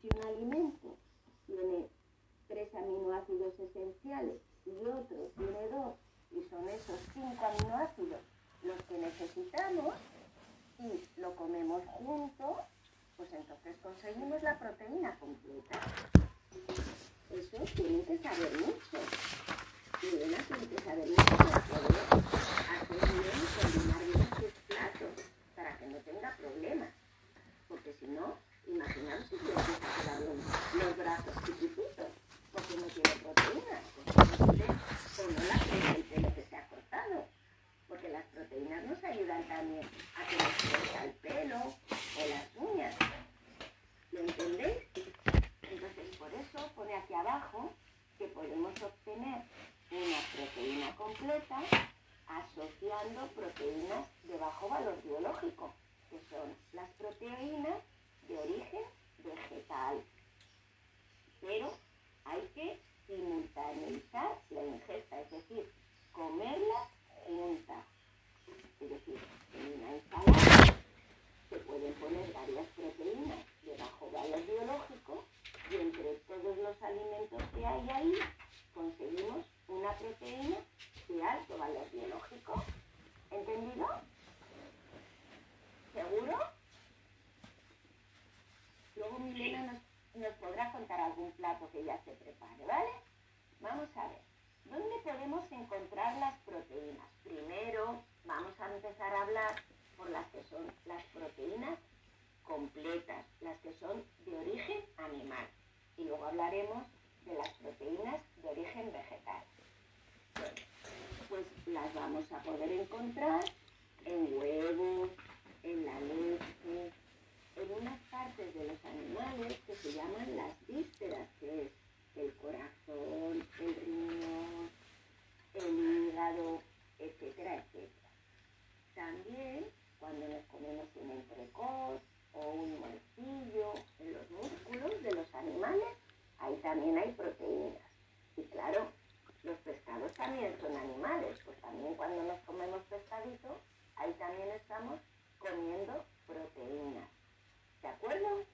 Si un alimento tiene tres aminoácidos esenciales y otro tiene dos, y son esos cinco aminoácidos los que necesitamos, y lo comemos juntos, pues entonces conseguimos la proteína completa. Eso tiene que saber mucho. Y Elena tiene que saber mucho para poder hacer bien, combinar bien sus platos, para que no tenga problemas. Porque si no, imaginaos si se empieza a quedar los, los brazos chiquititos, porque no tiene proteínas, porque no tiene, o no la crece el pelo que se ha cortado. Porque las proteínas nos también a que nos crezca el pelo o las uñas. ¿Lo entendéis? Entonces, por eso pone aquí abajo que podemos obtener una proteína completa asociando proteínas de bajo valor biológico, que son las proteínas de origen vegetal. Pero hay que simultaneizar la ingesta, es decir, comerlas juntas. Es decir, en una ensalada se pueden poner varias proteínas de bajo valor biológico y entre todos los alimentos que hay ahí conseguimos una proteína de alto valor biológico. ¿Entendido? ¿Seguro? Luego Milena nos, nos podrá contar algún plato que ya se prepare, ¿vale? Vamos a ver. ¿Dónde podemos encontrar las proteínas? Primero vamos a empezar a hablar por las que son las proteínas completas, las que son de origen animal. Y luego hablaremos de las proteínas de origen vegetal. Bueno, pues las vamos a poder encontrar en huevos, en la leche, unas partes de los animales que se llaman las vísceras, que es el corazón, el riñón, el hígado, etcétera, etcétera. También cuando nos comemos un entrecot o un morcillo, en los músculos de los animales, ahí también hay proteínas. Y claro, los pescados también son animales, pues también cuando nos comemos pescadito, ahí también estamos comiendo proteínas. ¿De acuerdo?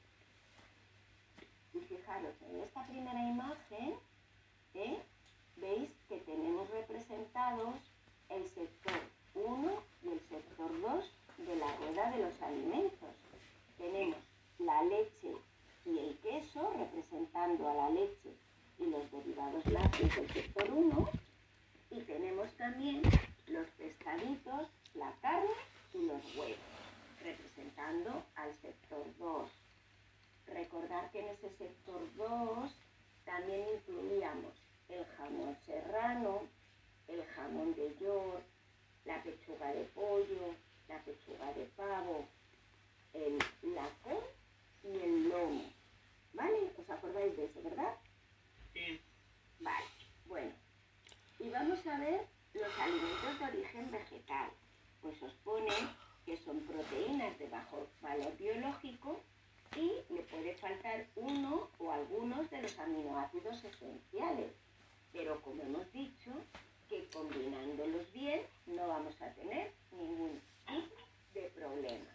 Y fijaros, en esta primera imagen, ¿eh? veis que tenemos representados el sector 1 y el sector 2 de la rueda de los alimentos. Tenemos la leche y el queso representando a la leche y los derivados lácteos del sector 1 y tenemos también los pescaditos, la carne y los huevos representando al sector 2. Recordar que en ese sector 2 también incluíamos el jamón serrano, el jamón de york, la pechuga de pollo, la pechuga de pavo, el lacón y el lomo. ¿Vale? ¿Os acordáis de eso, verdad? Sí. Vale, bueno. Y vamos a ver los alimentos de origen vegetal. Pues os pone que son proteínas de bajo valor biológico y le puede faltar uno o algunos de los aminoácidos esenciales. Pero como hemos dicho, que combinándolos bien no vamos a tener ningún tipo de problema.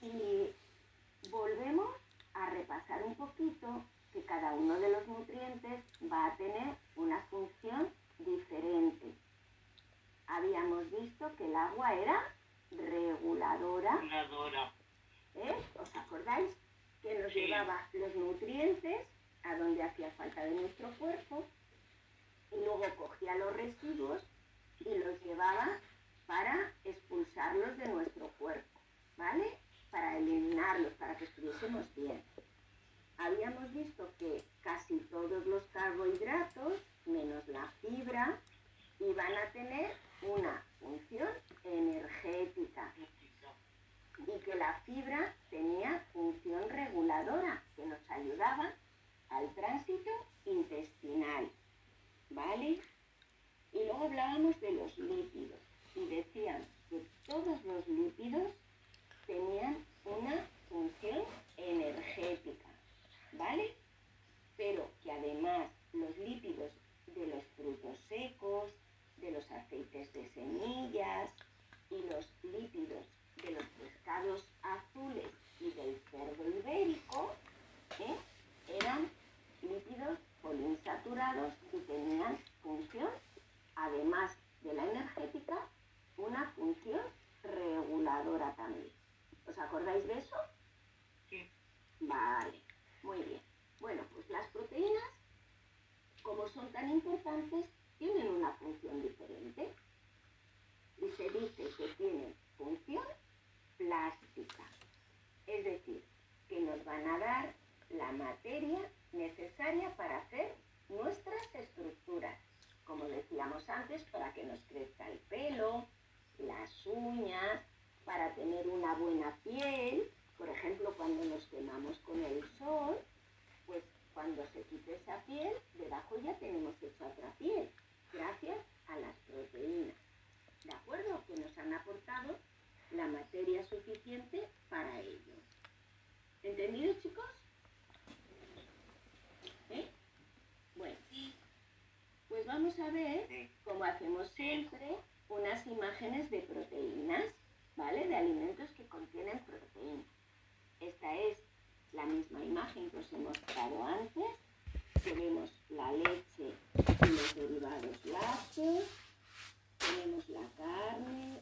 Y volvemos a repasar un poquito que cada uno de los nutrientes va a tener una función diferente. Habíamos visto que el agua era reguladora. ¿Eh? ¿Os acordáis? Que nos Sí. llevaba los nutrientes a donde hacía falta de nuestro cuerpo y luego cogía los residuos y los llevaba para expulsarlos de nuestro cuerpo, ¿vale? Para eliminarlos, para que estuviésemos bien. Habíamos visto que casi todos los carbohidratos, menos la fibra, iban a tener una función energética y que la fibra tenía función reguladora que nos ayudaba al tránsito intestinal. ¿Vale? Y luego hablábamos de los lípidos y decían que todos los lípidos tenían una función energética. ¿Vale? Pero que además los lípidos de los frutos secos, de los aceites de semillas azules y del cerdo ibérico ¿eh? eran lípidos poliinsaturados y tenían función, además de la energética, una función reguladora también. ¿Os acordáis de eso? Sí. Vale, muy bien. Bueno, pues las proteínas, como son tan importantes, tienen una función diferente. Y se dice necesaria para hacer nuestras estructuras. Como decíamos antes, para que nos crezca el pelo, las uñas, para tener una buena piel. Por ejemplo, cuando nos quemamos con el sol, pues cuando se quite esa piel, debajo ya tenemos hecha otra piel, gracias a las proteínas. ¿De acuerdo? Que nos han aportado la materia suficiente para ello. ¿Entendido, chicos? ¿Eh? Bueno, pues vamos a ver, como hacemos siempre, unas imágenes de proteínas, ¿vale? De alimentos que contienen proteínas. Esta es la misma imagen que os he mostrado antes. Tenemos la leche y los derivados lácteos. Tenemos la carne,